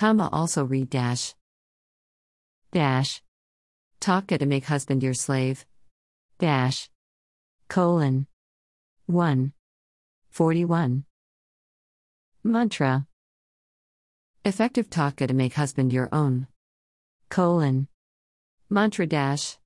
Comma also read dash. Dash. Totke to make husband your slave. Dash. Colon. 1. 41. Mantra. Effective totke to make husband your own. Colon. Mantra dash.